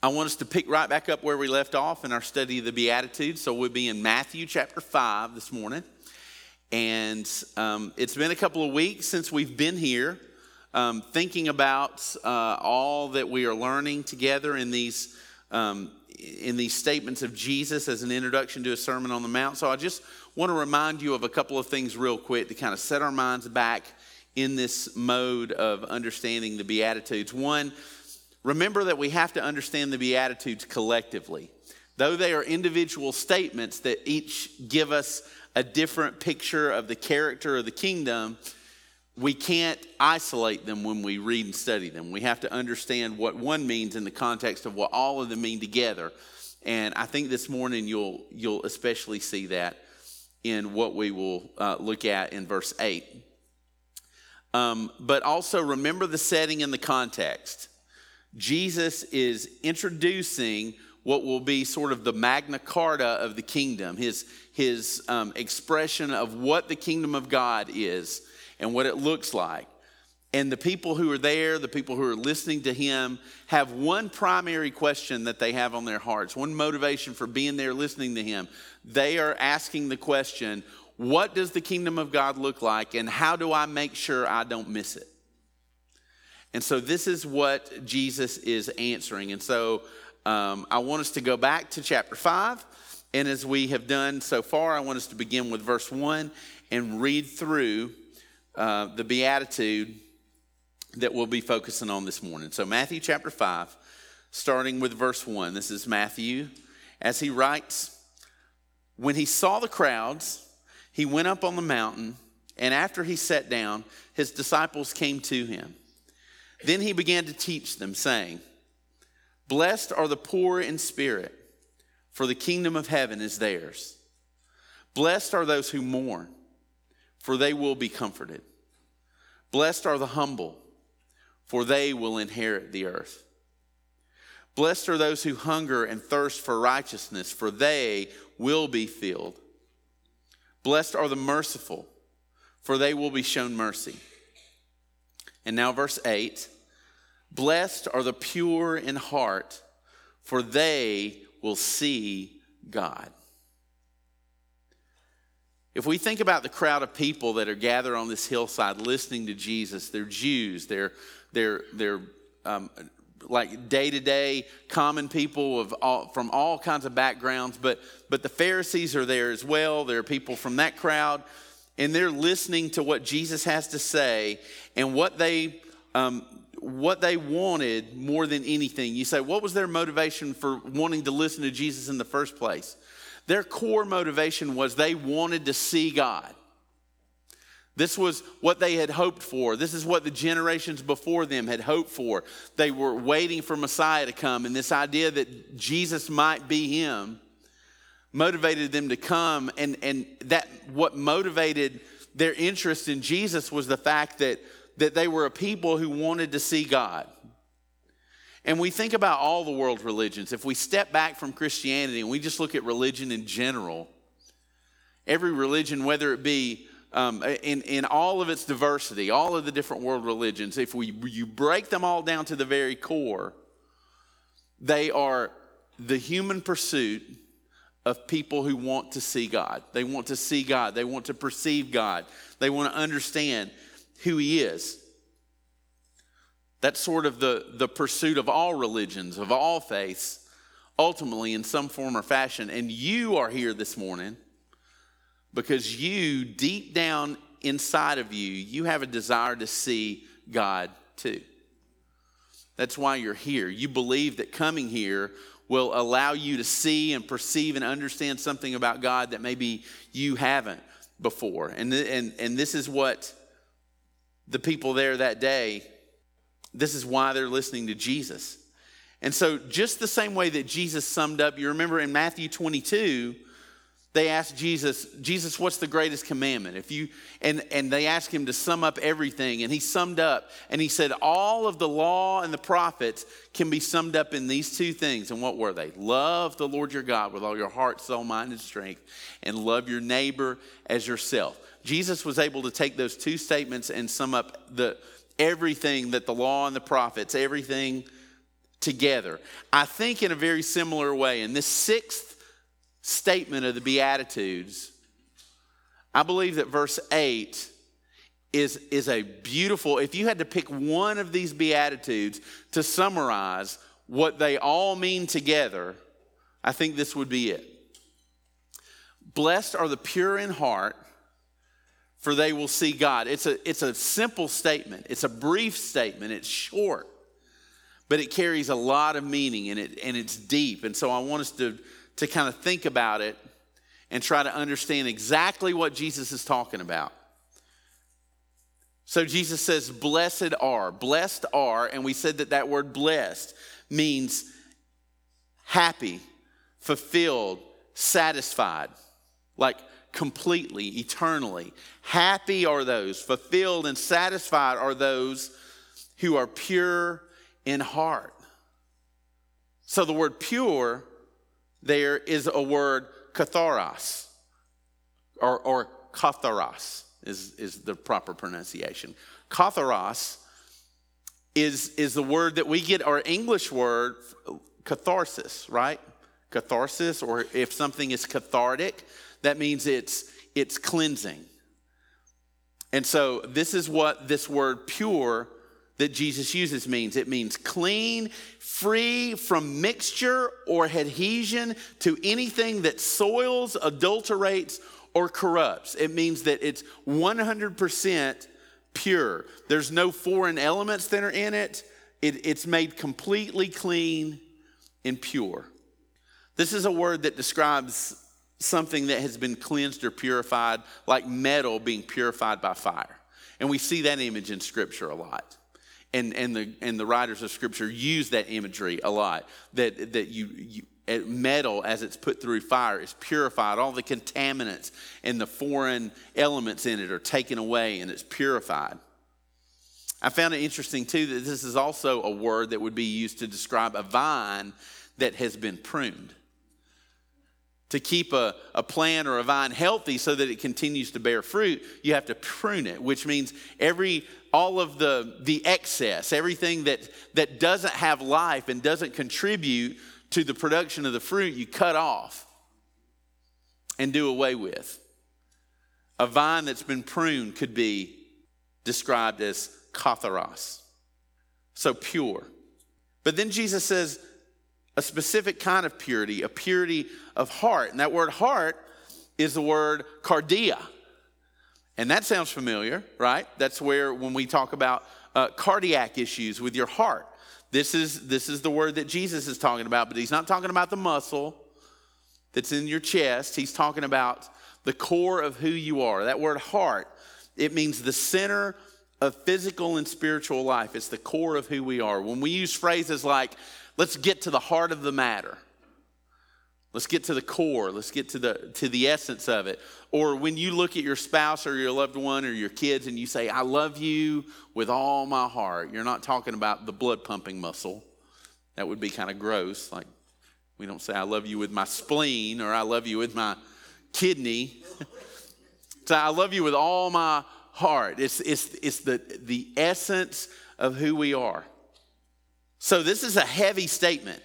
I want us to pick right back up where we left off in our study of the Beatitudes. So we'll be in Matthew chapter 5 this morning. And um, it's been a couple of weeks since we've been here um, thinking about uh, all that we are learning together in these, um, in these statements of Jesus as an introduction to a Sermon on the Mount. So I just want to remind you of a couple of things real quick to kind of set our minds back in this mode of understanding the Beatitudes. One, Remember that we have to understand the Beatitudes collectively. Though they are individual statements that each give us a different picture of the character of the kingdom, we can't isolate them when we read and study them. We have to understand what one means in the context of what all of them mean together. And I think this morning you'll, you'll especially see that in what we will uh, look at in verse 8. Um, but also remember the setting and the context. Jesus is introducing what will be sort of the Magna Carta of the kingdom, his, his um, expression of what the kingdom of God is and what it looks like. And the people who are there, the people who are listening to him, have one primary question that they have on their hearts, one motivation for being there listening to him. They are asking the question, What does the kingdom of God look like, and how do I make sure I don't miss it? And so this is what Jesus is answering. And so um, I want us to go back to chapter 5. And as we have done so far, I want us to begin with verse 1 and read through uh, the Beatitude that we'll be focusing on this morning. So, Matthew chapter 5, starting with verse 1. This is Matthew as he writes When he saw the crowds, he went up on the mountain, and after he sat down, his disciples came to him. Then he began to teach them, saying, Blessed are the poor in spirit, for the kingdom of heaven is theirs. Blessed are those who mourn, for they will be comforted. Blessed are the humble, for they will inherit the earth. Blessed are those who hunger and thirst for righteousness, for they will be filled. Blessed are the merciful, for they will be shown mercy. And now, verse 8 Blessed are the pure in heart, for they will see God. If we think about the crowd of people that are gathered on this hillside listening to Jesus, they're Jews, they're, they're, they're um, like day to day common people of all, from all kinds of backgrounds, but, but the Pharisees are there as well. There are people from that crowd and they're listening to what Jesus has to say and what they um, what they wanted more than anything. You say, what was their motivation for wanting to listen to Jesus in the first place? Their core motivation was they wanted to see God. This was what they had hoped for. This is what the generations before them had hoped for. They were waiting for Messiah to come, and this idea that Jesus might be him motivated them to come and, and that what motivated their interest in jesus was the fact that, that they were a people who wanted to see god. And we think about all the world religions. If we step back from christianity and we just look at religion in general every religion whether it be um, in, in all of its diversity all of the different world religions if we you break them all down to the very core they are the human pursuit of people who want to see God. They want to see God. They want to perceive God. They want to understand who He is. That's sort of the, the pursuit of all religions, of all faiths, ultimately in some form or fashion. And you are here this morning because you, deep down inside of you, you have a desire to see God too. That's why you're here. You believe that coming here will allow you to see and perceive and understand something about God that maybe you haven't before. And, and, and this is what the people there that day, this is why they're listening to Jesus. And so, just the same way that Jesus summed up, you remember in Matthew 22, they asked Jesus, Jesus, what's the greatest commandment? If you and and they asked him to sum up everything, and he summed up, and he said, all of the law and the prophets can be summed up in these two things. And what were they? Love the Lord your God with all your heart, soul, mind, and strength, and love your neighbor as yourself. Jesus was able to take those two statements and sum up the everything that the law and the prophets, everything together. I think in a very similar way, in this sixth statement of the Beatitudes, I believe that verse 8 is, is a beautiful, if you had to pick one of these Beatitudes to summarize what they all mean together, I think this would be it. Blessed are the pure in heart, for they will see God. It's a, it's a simple statement, it's a brief statement, it's short, but it carries a lot of meaning and, it, and it's deep. And so I want us to, to kind of think about it and try to understand exactly what Jesus is talking about. So Jesus says, Blessed are, blessed are, and we said that that word blessed means happy, fulfilled, satisfied, like completely, eternally. Happy are those, fulfilled and satisfied are those who are pure in heart. So the word pure there is a word katharos or, or katharos is, is the proper pronunciation. Katharos is, is the word that we get our English word catharsis, right? Catharsis, or if something is cathartic, that means it's, it's cleansing. And so this is what this word pure that Jesus uses means. It means clean, free from mixture or adhesion to anything that soils, adulterates, or corrupts. It means that it's 100% pure. There's no foreign elements that are in it. it. It's made completely clean and pure. This is a word that describes something that has been cleansed or purified, like metal being purified by fire. And we see that image in Scripture a lot. And, and, the, and the writers of Scripture use that imagery a lot. That, that you, you metal, as it's put through fire, is purified. All the contaminants and the foreign elements in it are taken away and it's purified. I found it interesting too that this is also a word that would be used to describe a vine that has been pruned. To keep a, a plant or a vine healthy so that it continues to bear fruit, you have to prune it, which means every all of the, the excess, everything that, that doesn't have life and doesn't contribute to the production of the fruit, you cut off and do away with. A vine that's been pruned could be described as katharos, so pure. But then Jesus says a specific kind of purity, a purity of heart. And that word heart is the word cardia. And that sounds familiar, right? That's where, when we talk about uh, cardiac issues with your heart, this is, this is the word that Jesus is talking about, but he's not talking about the muscle that's in your chest. He's talking about the core of who you are. That word heart, it means the center of physical and spiritual life. It's the core of who we are. When we use phrases like, let's get to the heart of the matter, Let's get to the core. Let's get to the to the essence of it. Or when you look at your spouse or your loved one or your kids and you say, "I love you with all my heart." You're not talking about the blood pumping muscle. That would be kind of gross. Like we don't say, "I love you with my spleen" or "I love you with my kidney." so I love you with all my heart. It's it's it's the the essence of who we are. So this is a heavy statement.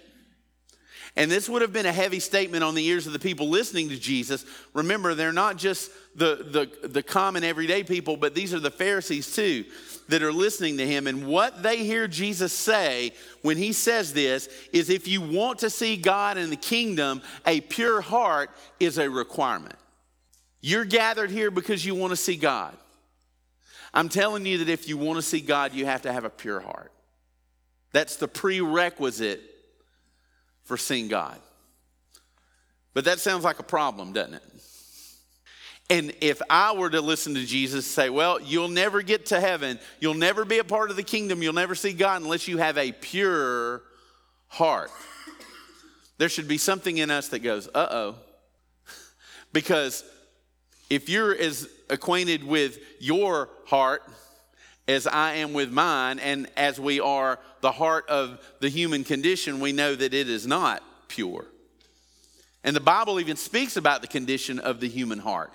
And this would have been a heavy statement on the ears of the people listening to Jesus. Remember, they're not just the, the, the common everyday people, but these are the Pharisees too that are listening to him. And what they hear Jesus say when he says this is if you want to see God in the kingdom, a pure heart is a requirement. You're gathered here because you want to see God. I'm telling you that if you want to see God, you have to have a pure heart. That's the prerequisite for seeing God. But that sounds like a problem, doesn't it? And if I were to listen to Jesus say, well, you'll never get to heaven, you'll never be a part of the kingdom, you'll never see God unless you have a pure heart. There should be something in us that goes, uh oh. because if you're as acquainted with your heart as I am with mine, and as we are the heart of the human condition, we know that it is not pure. And the Bible even speaks about the condition of the human heart.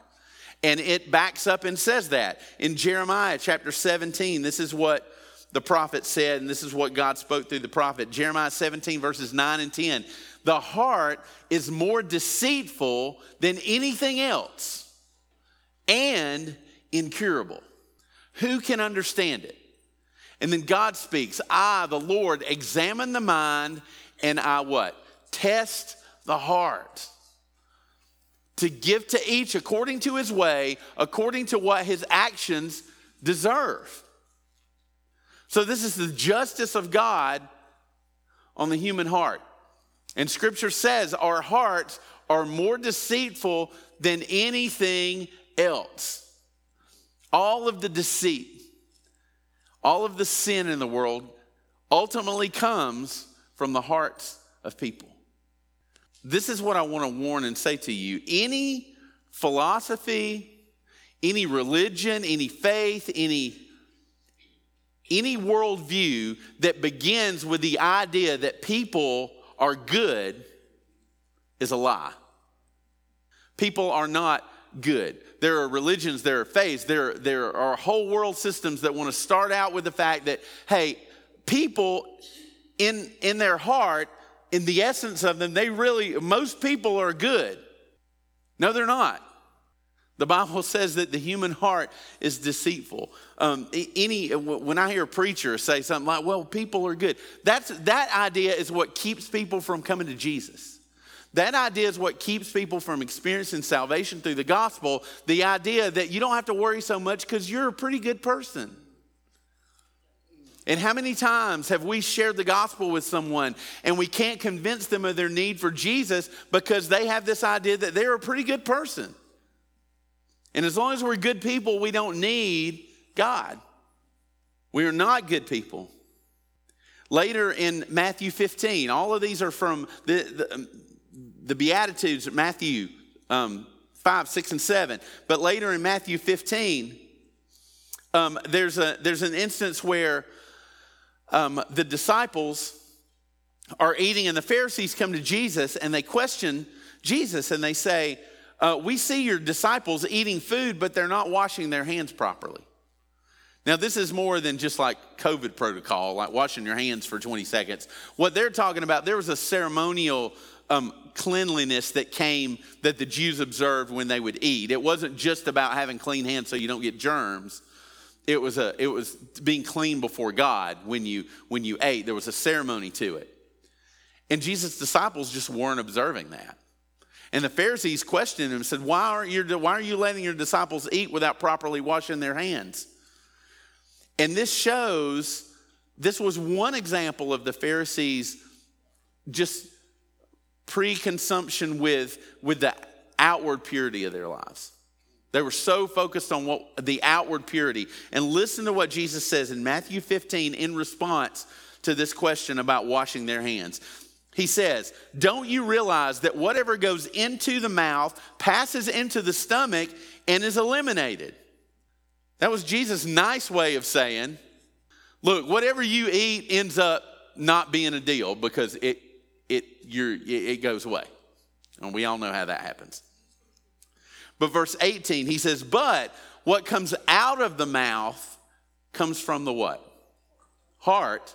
And it backs up and says that in Jeremiah chapter 17. This is what the prophet said, and this is what God spoke through the prophet Jeremiah 17, verses 9 and 10. The heart is more deceitful than anything else and incurable. Who can understand it? And then God speaks, I, the Lord, examine the mind and I what? Test the heart. To give to each according to his way, according to what his actions deserve. So, this is the justice of God on the human heart. And scripture says our hearts are more deceitful than anything else. All of the deceit, all of the sin in the world ultimately comes from the hearts of people. This is what I want to warn and say to you. Any philosophy, any religion, any faith, any any worldview that begins with the idea that people are good is a lie. People are not good. There are religions, there are faiths, there, there are whole world systems that want to start out with the fact that, hey, people in, in their heart, in the essence of them, they really, most people are good. No, they're not. The Bible says that the human heart is deceitful. Um, any when I hear a preacher say something like, "Well, people are good," that's that idea is what keeps people from coming to Jesus. That idea is what keeps people from experiencing salvation through the gospel. The idea that you don't have to worry so much because you're a pretty good person. And how many times have we shared the gospel with someone and we can't convince them of their need for Jesus because they have this idea that they're a pretty good person? And as long as we're good people, we don't need God. We are not good people. Later in Matthew 15, all of these are from the, the, the Beatitudes, Matthew um, 5, 6, and 7. But later in Matthew 15, um, there's, a, there's an instance where um, the disciples are eating, and the Pharisees come to Jesus and they question Jesus and they say, uh, We see your disciples eating food, but they're not washing their hands properly. Now, this is more than just like COVID protocol, like washing your hands for 20 seconds. What they're talking about, there was a ceremonial um, cleanliness that came that the Jews observed when they would eat. It wasn't just about having clean hands so you don't get germs. It was, a, it was being clean before God when you, when you ate. There was a ceremony to it. And Jesus' disciples just weren't observing that. And the Pharisees questioned him and said, why, aren't you, why are you letting your disciples eat without properly washing their hands? And this shows, this was one example of the Pharisees just pre consumption with, with the outward purity of their lives. They were so focused on what the outward purity. And listen to what Jesus says in Matthew 15 in response to this question about washing their hands. He says, Don't you realize that whatever goes into the mouth passes into the stomach and is eliminated? That was Jesus' nice way of saying, look, whatever you eat ends up not being a deal because it, it, you're, it goes away. And we all know how that happens. But verse 18, he says, But what comes out of the mouth comes from the what? Heart.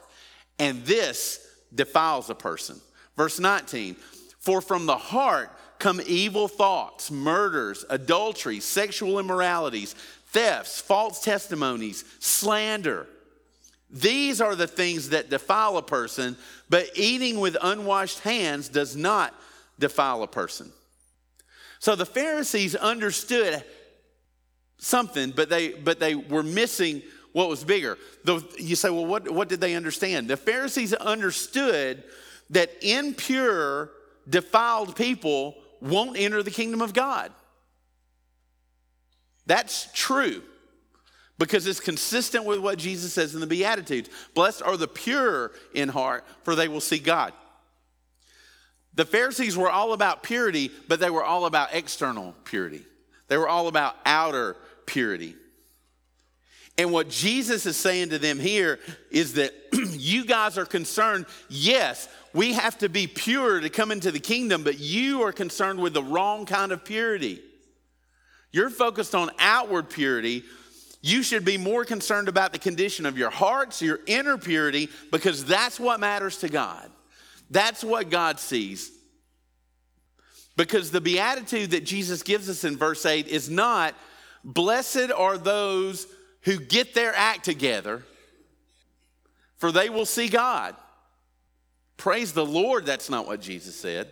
And this defiles a person. Verse 19, For from the heart come evil thoughts, murders, adultery, sexual immoralities thefts, false testimonies, slander. These are the things that defile a person, but eating with unwashed hands does not defile a person. So the Pharisees understood something, but they, but they were missing what was bigger. The, you say, well, what, what did they understand? The Pharisees understood that impure, defiled people won't enter the kingdom of God. That's true because it's consistent with what Jesus says in the Beatitudes. Blessed are the pure in heart, for they will see God. The Pharisees were all about purity, but they were all about external purity. They were all about outer purity. And what Jesus is saying to them here is that you guys are concerned, yes, we have to be pure to come into the kingdom, but you are concerned with the wrong kind of purity. You're focused on outward purity. You should be more concerned about the condition of your hearts, your inner purity, because that's what matters to God. That's what God sees. Because the beatitude that Jesus gives us in verse 8 is not, blessed are those who get their act together, for they will see God. Praise the Lord, that's not what Jesus said.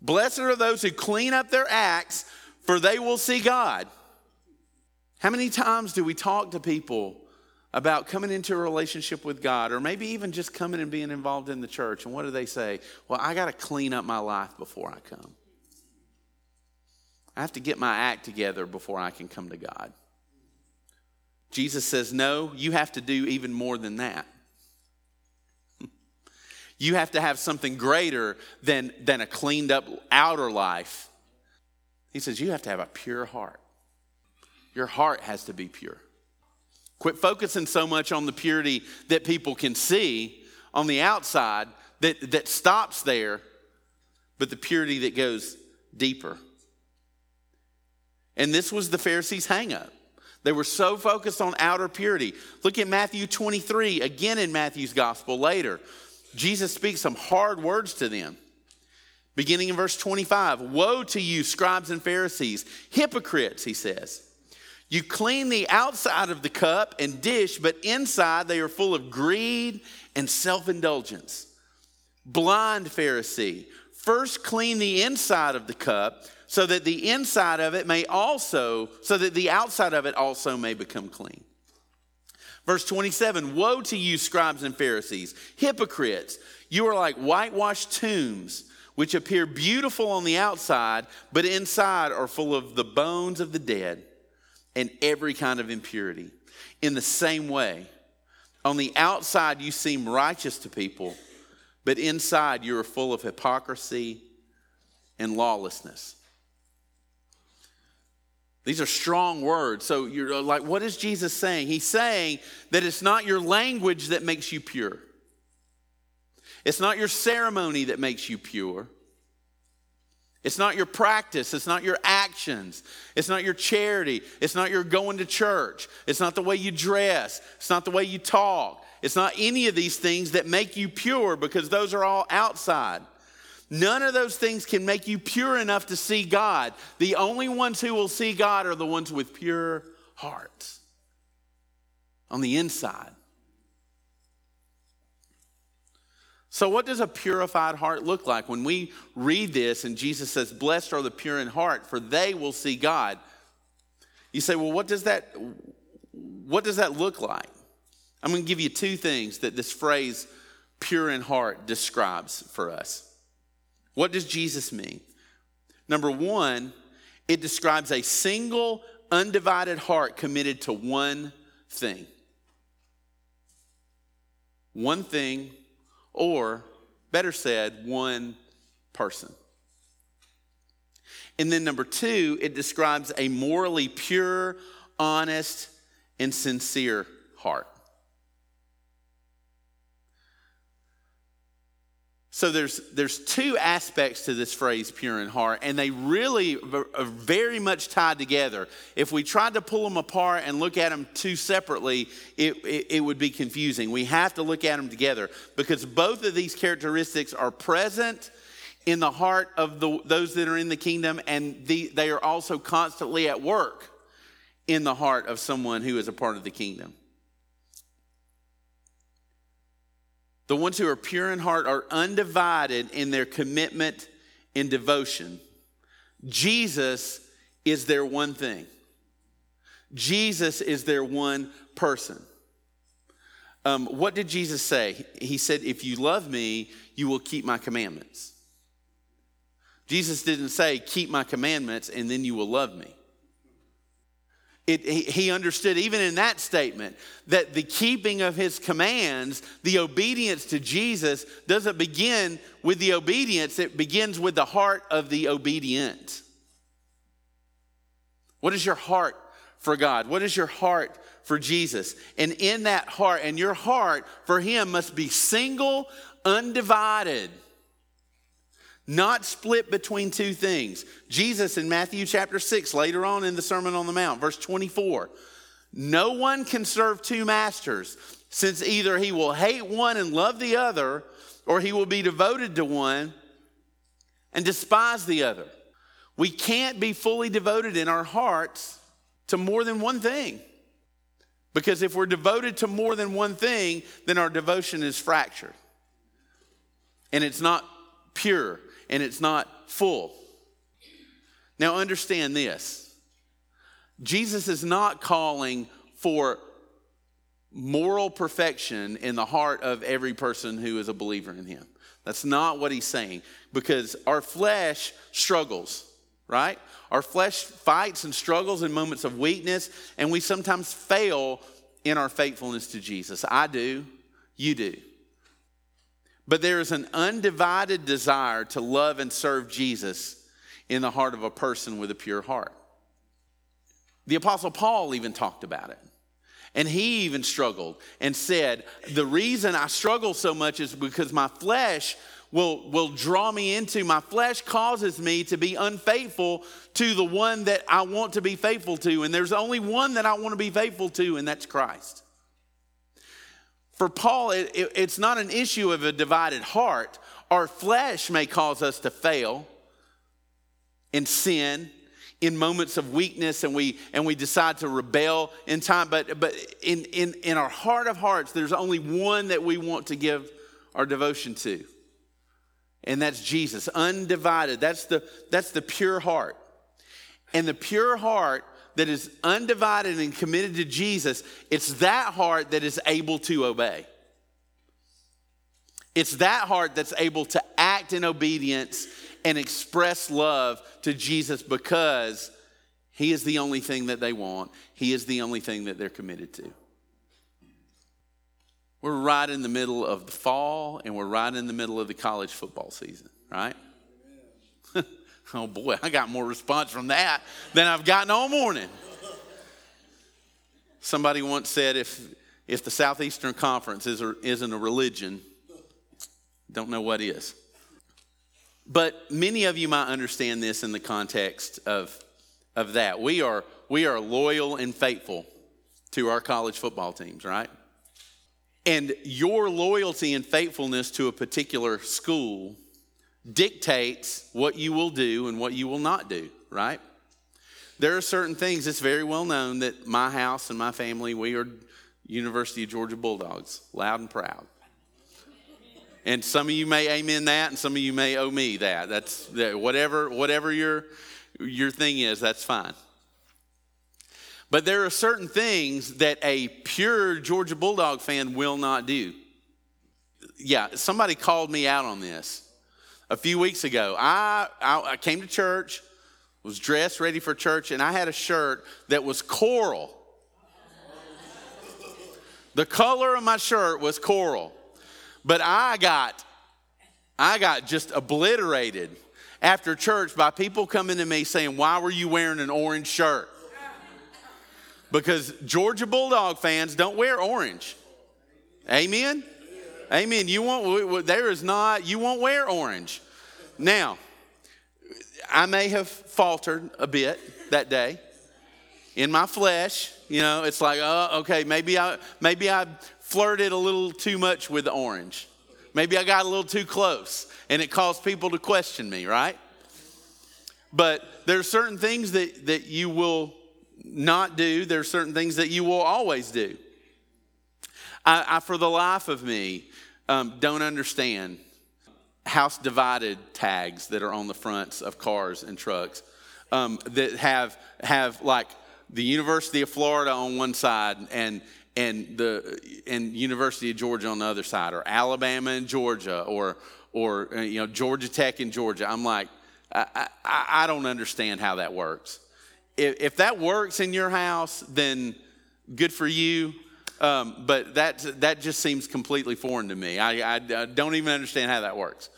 Blessed are those who clean up their acts, for they will see God. How many times do we talk to people about coming into a relationship with God, or maybe even just coming and being involved in the church? And what do they say? Well, I got to clean up my life before I come. I have to get my act together before I can come to God. Jesus says, No, you have to do even more than that. you have to have something greater than, than a cleaned up outer life. He says, You have to have a pure heart. Your heart has to be pure. Quit focusing so much on the purity that people can see on the outside that, that stops there, but the purity that goes deeper. And this was the Pharisees' hangup. They were so focused on outer purity. Look at Matthew 23, again in Matthew's gospel later. Jesus speaks some hard words to them. Beginning in verse 25 Woe to you, scribes and Pharisees, hypocrites, he says. You clean the outside of the cup and dish, but inside they are full of greed and self indulgence. Blind Pharisee, first clean the inside of the cup so that the inside of it may also, so that the outside of it also may become clean. Verse 27 Woe to you, scribes and Pharisees, hypocrites! You are like whitewashed tombs, which appear beautiful on the outside, but inside are full of the bones of the dead and every kind of impurity. In the same way, on the outside you seem righteous to people, but inside you are full of hypocrisy and lawlessness. These are strong words. So you're uh, like, what is Jesus saying? He's saying that it's not your language that makes you pure, it's not your ceremony that makes you pure. It's not your practice. It's not your actions. It's not your charity. It's not your going to church. It's not the way you dress. It's not the way you talk. It's not any of these things that make you pure because those are all outside. None of those things can make you pure enough to see God. The only ones who will see God are the ones with pure hearts on the inside. So, what does a purified heart look like? When we read this and Jesus says, Blessed are the pure in heart, for they will see God. You say, Well, what does that, what does that look like? I'm going to give you two things that this phrase, pure in heart, describes for us. What does Jesus mean? Number one, it describes a single, undivided heart committed to one thing. One thing or better said, one person. And then number two, it describes a morally pure, honest, and sincere heart. So there's, there's two aspects to this phrase, pure in heart, and they really are very much tied together. If we tried to pull them apart and look at them two separately, it, it, it would be confusing. We have to look at them together because both of these characteristics are present in the heart of the, those that are in the kingdom, and the, they are also constantly at work in the heart of someone who is a part of the kingdom. The ones who are pure in heart are undivided in their commitment and devotion. Jesus is their one thing. Jesus is their one person. Um, what did Jesus say? He said, If you love me, you will keep my commandments. Jesus didn't say, Keep my commandments and then you will love me. It, he understood, even in that statement, that the keeping of his commands, the obedience to Jesus, doesn't begin with the obedience, it begins with the heart of the obedient. What is your heart for God? What is your heart for Jesus? And in that heart, and your heart for him must be single, undivided not split between two things. Jesus in Matthew chapter 6, later on in the Sermon on the Mount, verse 24, No one can serve two masters, since either he will hate one and love the other, or he will be devoted to one and despise the other. We can't be fully devoted in our hearts to more than one thing. Because if we're devoted to more than one thing, then our devotion is fractured. And it's not pure and it's not full. Now, understand this Jesus is not calling for moral perfection in the heart of every person who is a believer in him. That's not what he's saying because our flesh struggles, right? Our flesh fights and struggles in moments of weakness, and we sometimes fail in our faithfulness to Jesus. I do, you do. But there is an undivided desire to love and serve Jesus in the heart of a person with a pure heart. The Apostle Paul even talked about it. And he even struggled and said, The reason I struggle so much is because my flesh will, will draw me into, my flesh causes me to be unfaithful to the one that I want to be faithful to. And there's only one that I want to be faithful to, and that's Christ. For Paul, it, it, it's not an issue of a divided heart. Our flesh may cause us to fail in sin in moments of weakness and we and we decide to rebel in time but but in in in our heart of hearts there's only one that we want to give our devotion to and that's Jesus undivided that's the that's the pure heart and the pure heart that is undivided and committed to Jesus it's that heart that is able to obey it's that heart that's able to act in obedience and express love to Jesus because He is the only thing that they want, He is the only thing that they're committed to. We're right in the middle of the fall and we're right in the middle of the college football season, right? Oh boy, I got more response from that than I've gotten all morning. Somebody once said if, if the Southeastern Conference is a, isn't a religion, don't know what is. But many of you might understand this in the context of, of that. We are, we are loyal and faithful to our college football teams, right? And your loyalty and faithfulness to a particular school dictates what you will do and what you will not do, right? There are certain things, it's very well known that my house and my family, we are University of Georgia Bulldogs, loud and proud. And some of you may amen that, and some of you may owe me that. That's whatever, whatever your, your thing is, that's fine. But there are certain things that a pure Georgia Bulldog fan will not do. Yeah, somebody called me out on this a few weeks ago. I, I, I came to church, was dressed, ready for church, and I had a shirt that was coral. The color of my shirt was coral. But I got, I got just obliterated after church by people coming to me saying, Why were you wearing an orange shirt? Because Georgia Bulldog fans don't wear orange. Amen? Amen. You won't, there is not, you won't wear orange. Now, I may have faltered a bit that day in my flesh. You know, it's like, oh, okay, maybe I, maybe I flirted a little too much with the orange. Maybe I got a little too close and it caused people to question me, right? But there are certain things that, that you will not do, there are certain things that you will always do. I, I for the life of me, um, don't understand house divided tags that are on the fronts of cars and trucks um, that have have like the University of Florida on one side and and the and University of Georgia on the other side, or Alabama and Georgia, or or uh, you know Georgia Tech and Georgia. I'm like, I, I, I don't understand how that works. If, if, that works in your house, then good for you. Um, but that that just seems completely foreign to me. I, I, I don't even understand how that works.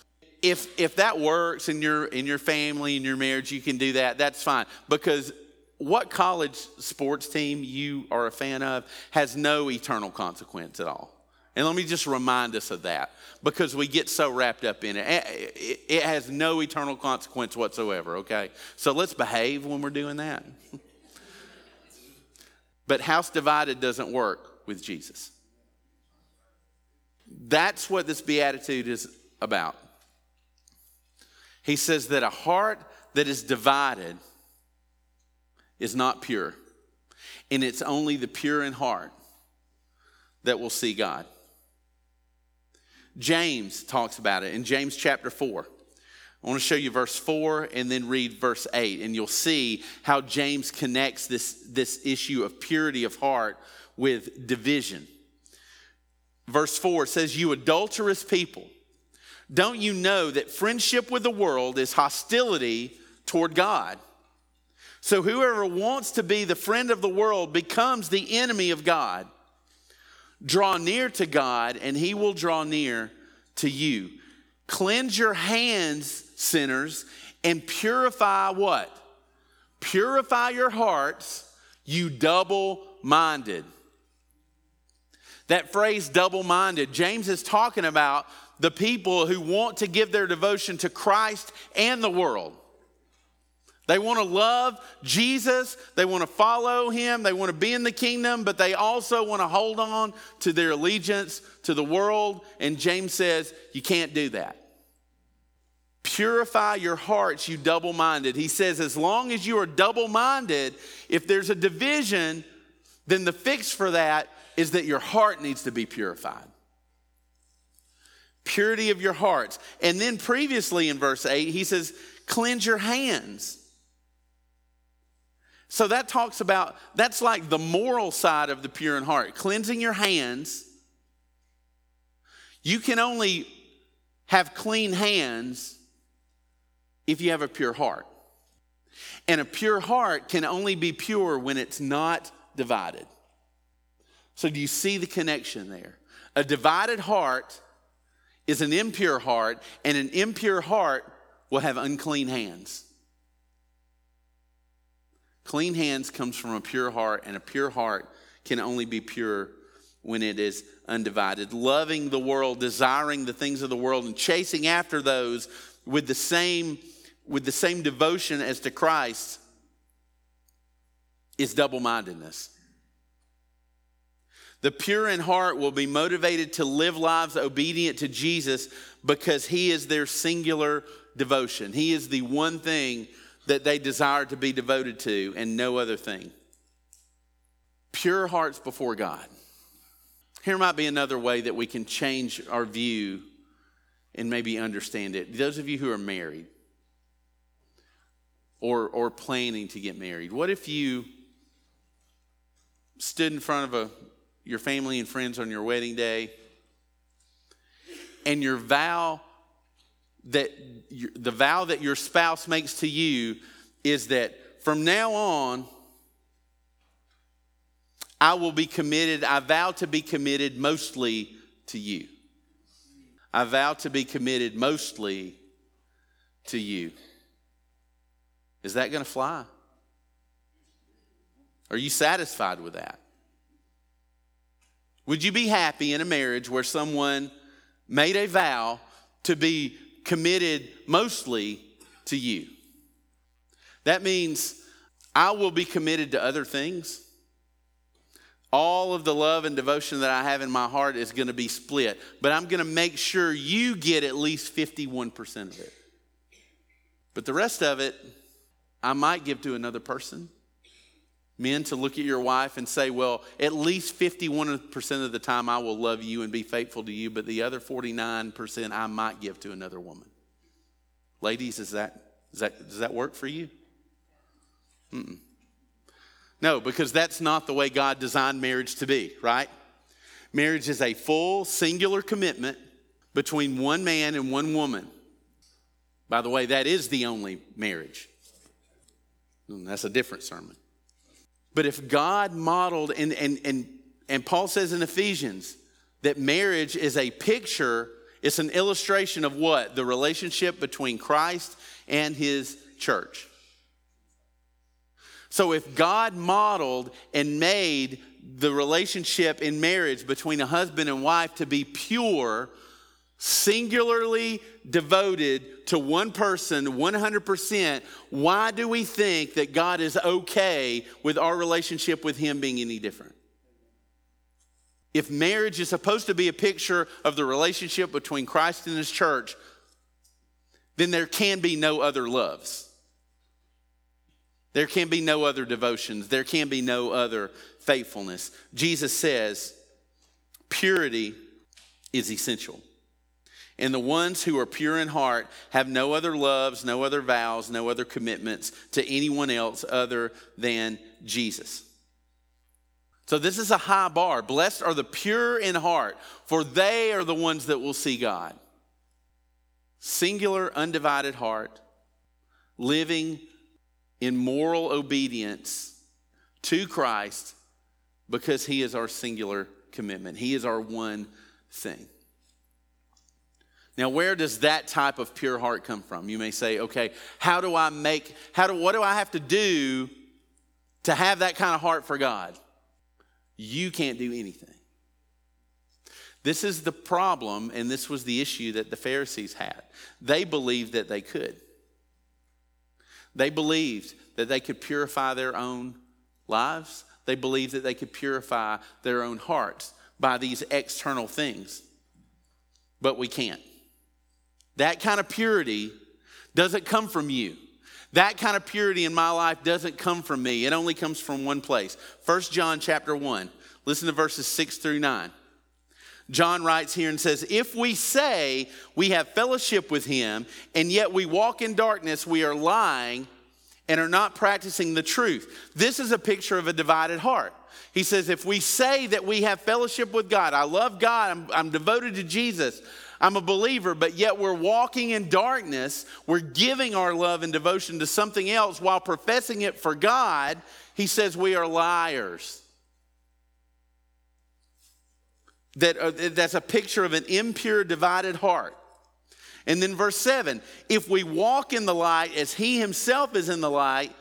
If if that works in your in your family in your marriage, you can do that. That's fine because what college sports team you are a fan of has no eternal consequence at all. And let me just remind us of that because we get so wrapped up in it. It has no eternal consequence whatsoever, okay? So let's behave when we're doing that. But house divided doesn't work with Jesus. That's what this beatitude is about. He says that a heart that is divided is not pure, and it's only the pure in heart that will see God. James talks about it in James chapter 4. I want to show you verse 4 and then read verse 8, and you'll see how James connects this, this issue of purity of heart with division. Verse 4 says, You adulterous people, don't you know that friendship with the world is hostility toward God? So whoever wants to be the friend of the world becomes the enemy of God. Draw near to God, and he will draw near to you. Cleanse your hands, sinners, and purify what? Purify your hearts, you double minded. That phrase, double minded, James is talking about the people who want to give their devotion to Christ and the world. They want to love Jesus, they want to follow him, they want to be in the kingdom, but they also want to hold on to their allegiance to the world. And James says, You can't do that. Purify your hearts, you double minded. He says, As long as you are double minded, if there's a division, then the fix for that is that your heart needs to be purified. Purity of your hearts. And then previously in verse 8, he says, Cleanse your hands. So that talks about, that's like the moral side of the pure in heart, cleansing your hands. You can only have clean hands if you have a pure heart. And a pure heart can only be pure when it's not divided. So, do you see the connection there? A divided heart is an impure heart, and an impure heart will have unclean hands. Clean hands comes from a pure heart, and a pure heart can only be pure when it is undivided. Loving the world, desiring the things of the world, and chasing after those with the same, with the same devotion as to Christ is double mindedness. The pure in heart will be motivated to live lives obedient to Jesus because he is their singular devotion. He is the one thing that they desire to be devoted to and no other thing. Pure hearts before God. Here might be another way that we can change our view and maybe understand it. Those of you who are married or, or planning to get married, what if you stood in front of a, your family and friends on your wedding day and your vow that the vow that your spouse makes to you is that from now on, I will be committed, I vow to be committed mostly to you. I vow to be committed mostly to you. Is that going to fly? Are you satisfied with that? Would you be happy in a marriage where someone made a vow to be committed mostly to you. That means I will be committed to other things. All of the love and devotion that I have in my heart is going to be split, but I'm going to make sure you get at least 51% of it. But the rest of it, I might give to another person. Men, to look at your wife and say, well, at least 51% of the time I will love you and be faithful to you, but the other 49% I might give to another woman. Ladies, is that, is that, does that work for you? Mm-mm. No, because that's not the way God designed marriage to be, right? Marriage is a full, singular commitment between one man and one woman. By the way, that is the only marriage. Mm, that's a different sermon. But if God modeled, and, and, and, and Paul says in Ephesians that marriage is a picture, it's an illustration of what? The relationship between Christ and his church. So if God modeled and made the relationship in marriage between a husband and wife to be pure, singularly devoted to one person 100%, why do we think that God is okay with our relationship with Him being any different? If marriage is supposed to be a picture of the relationship between Christ and His church, then there can be no other loves. There can be no other devotions. There can be no other faithfulness. Jesus says purity is essential. And the ones who are pure in heart have no other loves, no other vows, no other commitments to anyone else other than Jesus. So, this is a high bar. Blessed are the pure in heart, for they are the ones that will see God. Singular, undivided heart, living in moral obedience to Christ because He is our singular commitment. He is our one thing. Now, where does that type of pure heart come from? You may say, okay, how do I make, how do, what do I have to do to have that kind of heart for God? You can't do anything. This is the problem, and this was the issue that the Pharisees had. They believed that they could. They believed that they could purify their own lives. They believed that they could purify their own hearts by these external things. But we can't. That kind of purity doesn't come from you. That kind of purity in my life doesn't come from me. It only comes from one place. 1 John chapter 1. Listen to verses 6 through 9. John writes here and says, If we say we have fellowship with him and yet we walk in darkness, we are lying and are not practicing the truth. This is a picture of a divided heart. He says, If we say that we have fellowship with God, I love God, I'm, I'm devoted to Jesus, I'm a believer, but yet we're walking in darkness. We're giving our love and devotion to something else while professing it for God. He says we are liars. That, uh, that's a picture of an impure, divided heart. And then verse 7 if we walk in the light as he himself is in the light,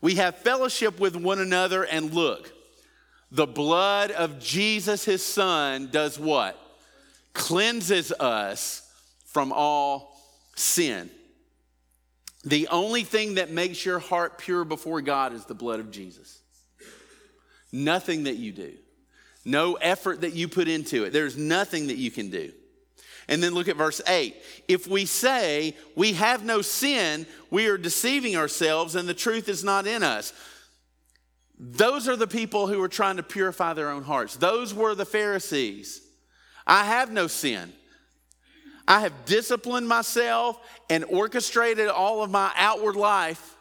we have fellowship with one another. And look, the blood of Jesus, his son, does what? Cleanses us from all sin. The only thing that makes your heart pure before God is the blood of Jesus. Nothing that you do, no effort that you put into it. There's nothing that you can do. And then look at verse 8. If we say we have no sin, we are deceiving ourselves and the truth is not in us. Those are the people who are trying to purify their own hearts. Those were the Pharisees. I have no sin. I have disciplined myself and orchestrated all of my outward life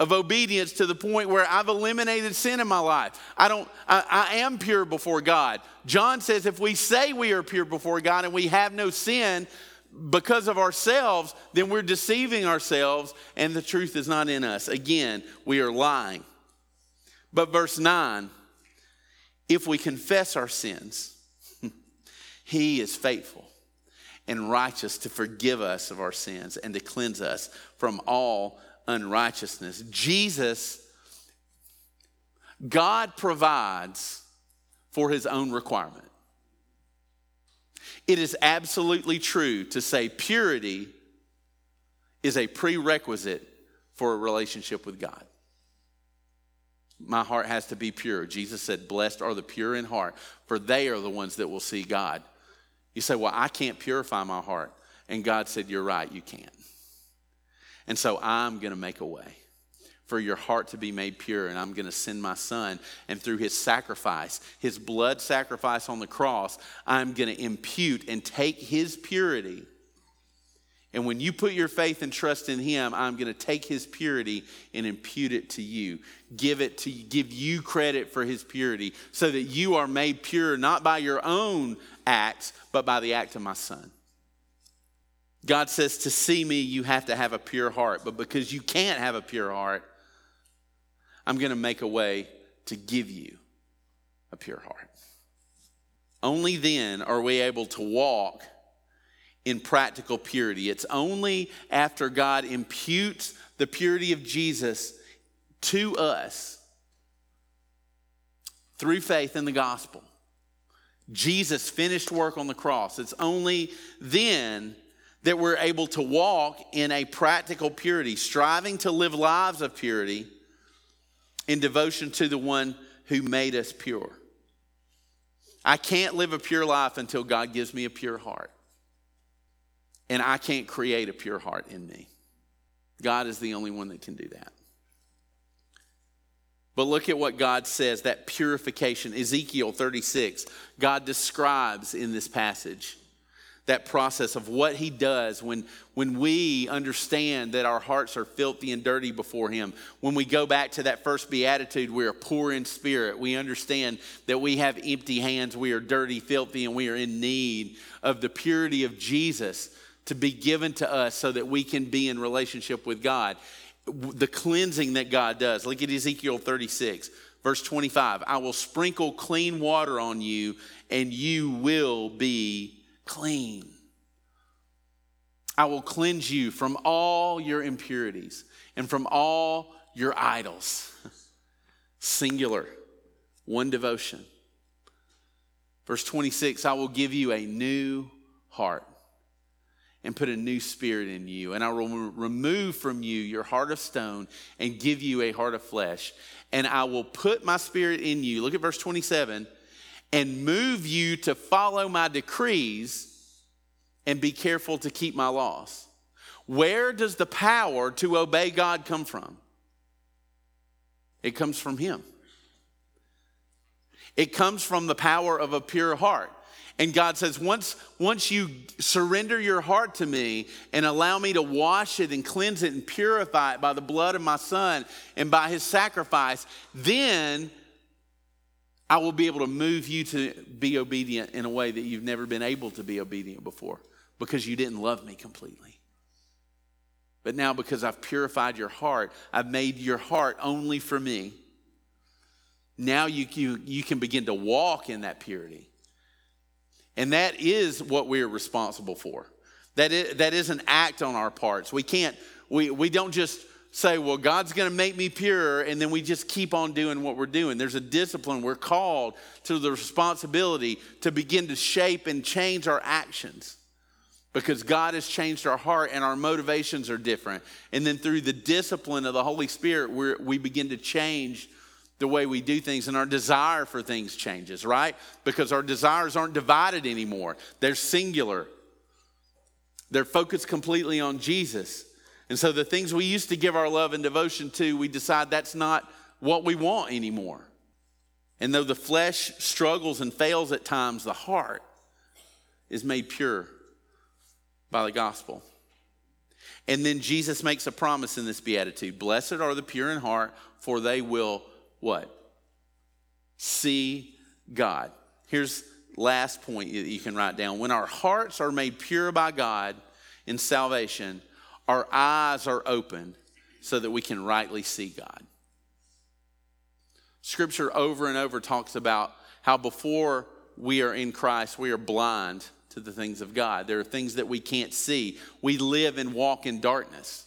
of obedience to the point where I've eliminated sin in my life. I don't I, I, am pure before God. John says if we say we are pure before God and we have no sin because of ourselves, then we're deceiving ourselves and the truth is not in us. Again, we are lying. But verse 9, if we confess our sins, he is faithful and righteous to forgive us of our sins and to cleanse us from all unrighteousness. Jesus, God provides for his own requirement. It is absolutely true to say purity is a prerequisite for a relationship with God. My heart has to be pure. Jesus said, Blessed are the pure in heart, for they are the ones that will see God. You say, Well, I can't purify my heart. And God said, You're right, you can't. And so I'm going to make a way for your heart to be made pure, and I'm going to send my son. And through his sacrifice, his blood sacrifice on the cross, I'm going to impute and take his purity. And when you put your faith and trust in him, I'm going to take his purity and impute it to you. Give it to give you credit for his purity so that you are made pure not by your own acts, but by the act of my son. God says, To see me, you have to have a pure heart. But because you can't have a pure heart, I'm going to make a way to give you a pure heart. Only then are we able to walk in practical purity. It's only after God imputes the purity of Jesus to us through faith in the gospel Jesus' finished work on the cross. It's only then that we're able to walk in a practical purity, striving to live lives of purity in devotion to the one who made us pure. I can't live a pure life until God gives me a pure heart. And I can't create a pure heart in me. God is the only one that can do that. But look at what God says that purification. Ezekiel 36, God describes in this passage that process of what he does when, when we understand that our hearts are filthy and dirty before him. When we go back to that first beatitude, we are poor in spirit. We understand that we have empty hands, we are dirty, filthy, and we are in need of the purity of Jesus to be given to us so that we can be in relationship with God. The cleansing that God does. Look at Ezekiel 36, verse 25. I will sprinkle clean water on you, and you will be clean. I will cleanse you from all your impurities and from all your idols. Singular, one devotion. Verse 26 I will give you a new heart and put a new spirit in you, and I will remove from you your heart of stone and give you a heart of flesh. And I will put my spirit in you. Look at verse 27 and move you to follow my decrees and be careful to keep my laws. Where does the power to obey God come from? It comes from Him. It comes from the power of a pure heart. And God says, once, once you surrender your heart to me and allow me to wash it and cleanse it and purify it by the blood of my son and by his sacrifice, then I will be able to move you to be obedient in a way that you've never been able to be obedient before because you didn't love me completely. But now, because I've purified your heart, I've made your heart only for me. Now you, you, you can begin to walk in that purity. And that is what we're responsible for. That is, that is an act on our parts. We can't, we, we don't just say, well, God's going to make me pure, and then we just keep on doing what we're doing. There's a discipline. We're called to the responsibility to begin to shape and change our actions because God has changed our heart and our motivations are different. And then through the discipline of the Holy Spirit, we we begin to change the way we do things and our desire for things changes, right? Because our desires aren't divided anymore, they're singular. They're focused completely on Jesus. And so the things we used to give our love and devotion to, we decide that's not what we want anymore. And though the flesh struggles and fails at times, the heart is made pure by the gospel. And then Jesus makes a promise in this beatitude Blessed are the pure in heart, for they will what? See God. Here's last point that you can write down. When our hearts are made pure by God in salvation, our eyes are opened so that we can rightly see God. Scripture over and over talks about how before we are in Christ, we are blind to the things of God. There are things that we can't see. We live and walk in darkness.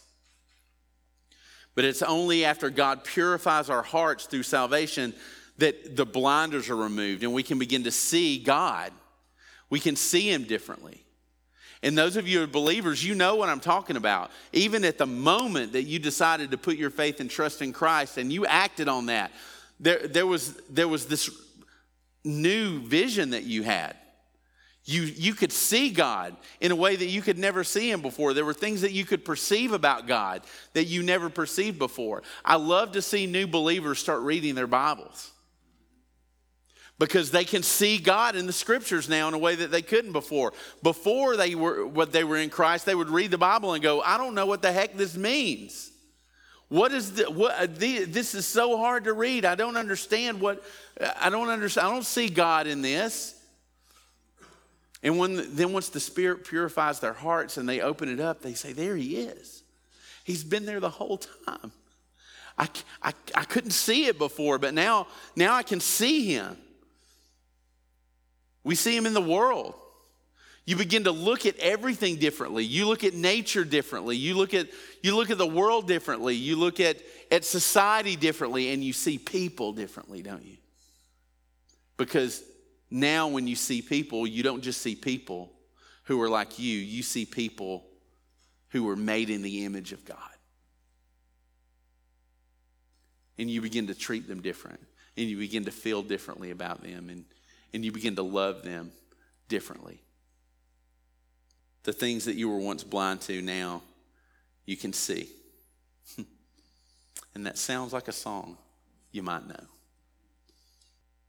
But it's only after God purifies our hearts through salvation that the blinders are removed and we can begin to see God. We can see Him differently. And those of you who are believers, you know what I'm talking about. Even at the moment that you decided to put your faith and trust in Christ and you acted on that, there, there, was, there was this new vision that you had. You, you could see God in a way that you could never see Him before. There were things that you could perceive about God that you never perceived before. I love to see new believers start reading their Bibles because they can see God in the scriptures now in a way that they couldn't before. Before they were what they were in Christ, they would read the Bible and go, "I don't know what the heck this means. What is the, what the, this is so hard to read. I don't understand what I don't understand. I don't see God in this." And when then once the Spirit purifies their hearts and they open it up, they say, "There he is. He's been there the whole time." I, I, I couldn't see it before, but now, now I can see him. We see him in the world. You begin to look at everything differently. You look at nature differently. You look at, you look at the world differently. You look at, at society differently, and you see people differently, don't you? Because now, when you see people, you don't just see people who are like you, you see people who are made in the image of God. And you begin to treat them different, and you begin to feel differently about them, and, and you begin to love them differently. The things that you were once blind to, now you can see. and that sounds like a song you might know.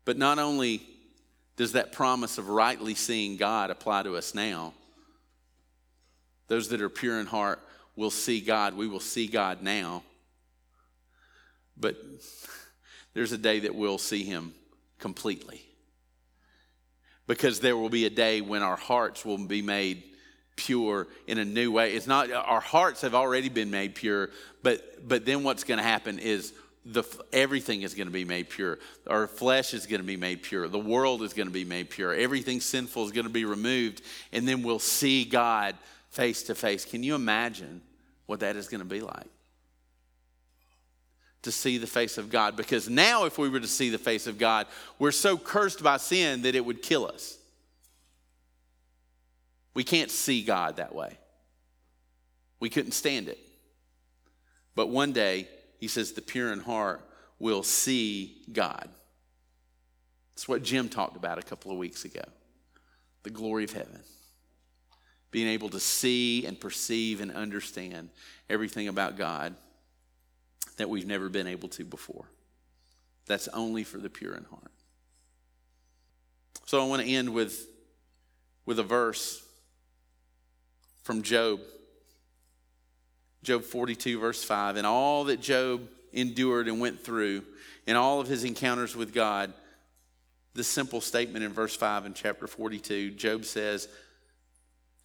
But not only does that promise of rightly seeing God apply to us now, those that are pure in heart will see God. We will see God now. But there's a day that we'll see Him completely. Because there will be a day when our hearts will be made pure in a new way. It's not our hearts have already been made pure, but but then what's going to happen is the everything is going to be made pure. Our flesh is going to be made pure. The world is going to be made pure. Everything sinful is going to be removed, and then we'll see God face to face. Can you imagine what that is going to be like? To see the face of God. Because now, if we were to see the face of God, we're so cursed by sin that it would kill us. We can't see God that way. We couldn't stand it. But one day, he says, the pure in heart will see God. That's what Jim talked about a couple of weeks ago the glory of heaven. Being able to see and perceive and understand everything about God that we've never been able to before. That's only for the pure in heart. So I want to end with, with a verse from Job. Job 42, verse 5. And all that Job endured and went through, in all of his encounters with God, this simple statement in verse 5 in chapter 42, Job says,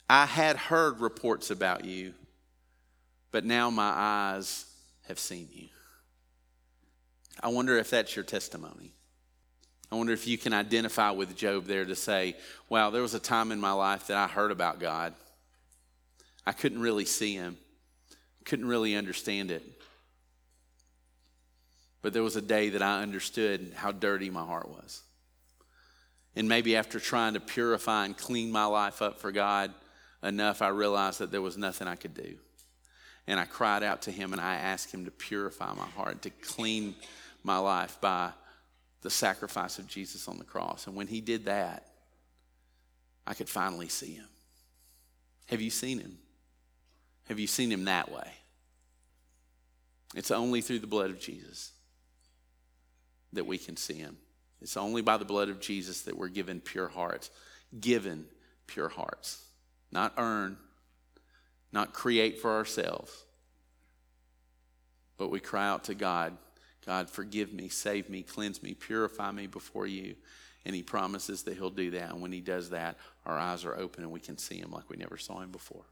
I had heard reports about you, but now my eyes have seen you. I wonder if that's your testimony. I wonder if you can identify with Job there to say, wow, there was a time in my life that I heard about God. I couldn't really see him, couldn't really understand it. But there was a day that I understood how dirty my heart was. And maybe after trying to purify and clean my life up for God enough, I realized that there was nothing I could do. And I cried out to Him and I asked Him to purify my heart, to clean my life by the sacrifice of Jesus on the cross. And when He did that, I could finally see Him. Have you seen Him? Have you seen him that way? It's only through the blood of Jesus that we can see him. It's only by the blood of Jesus that we're given pure hearts. Given pure hearts. Not earn, not create for ourselves. But we cry out to God God, forgive me, save me, cleanse me, purify me before you. And He promises that He'll do that. And when He does that, our eyes are open and we can see Him like we never saw Him before.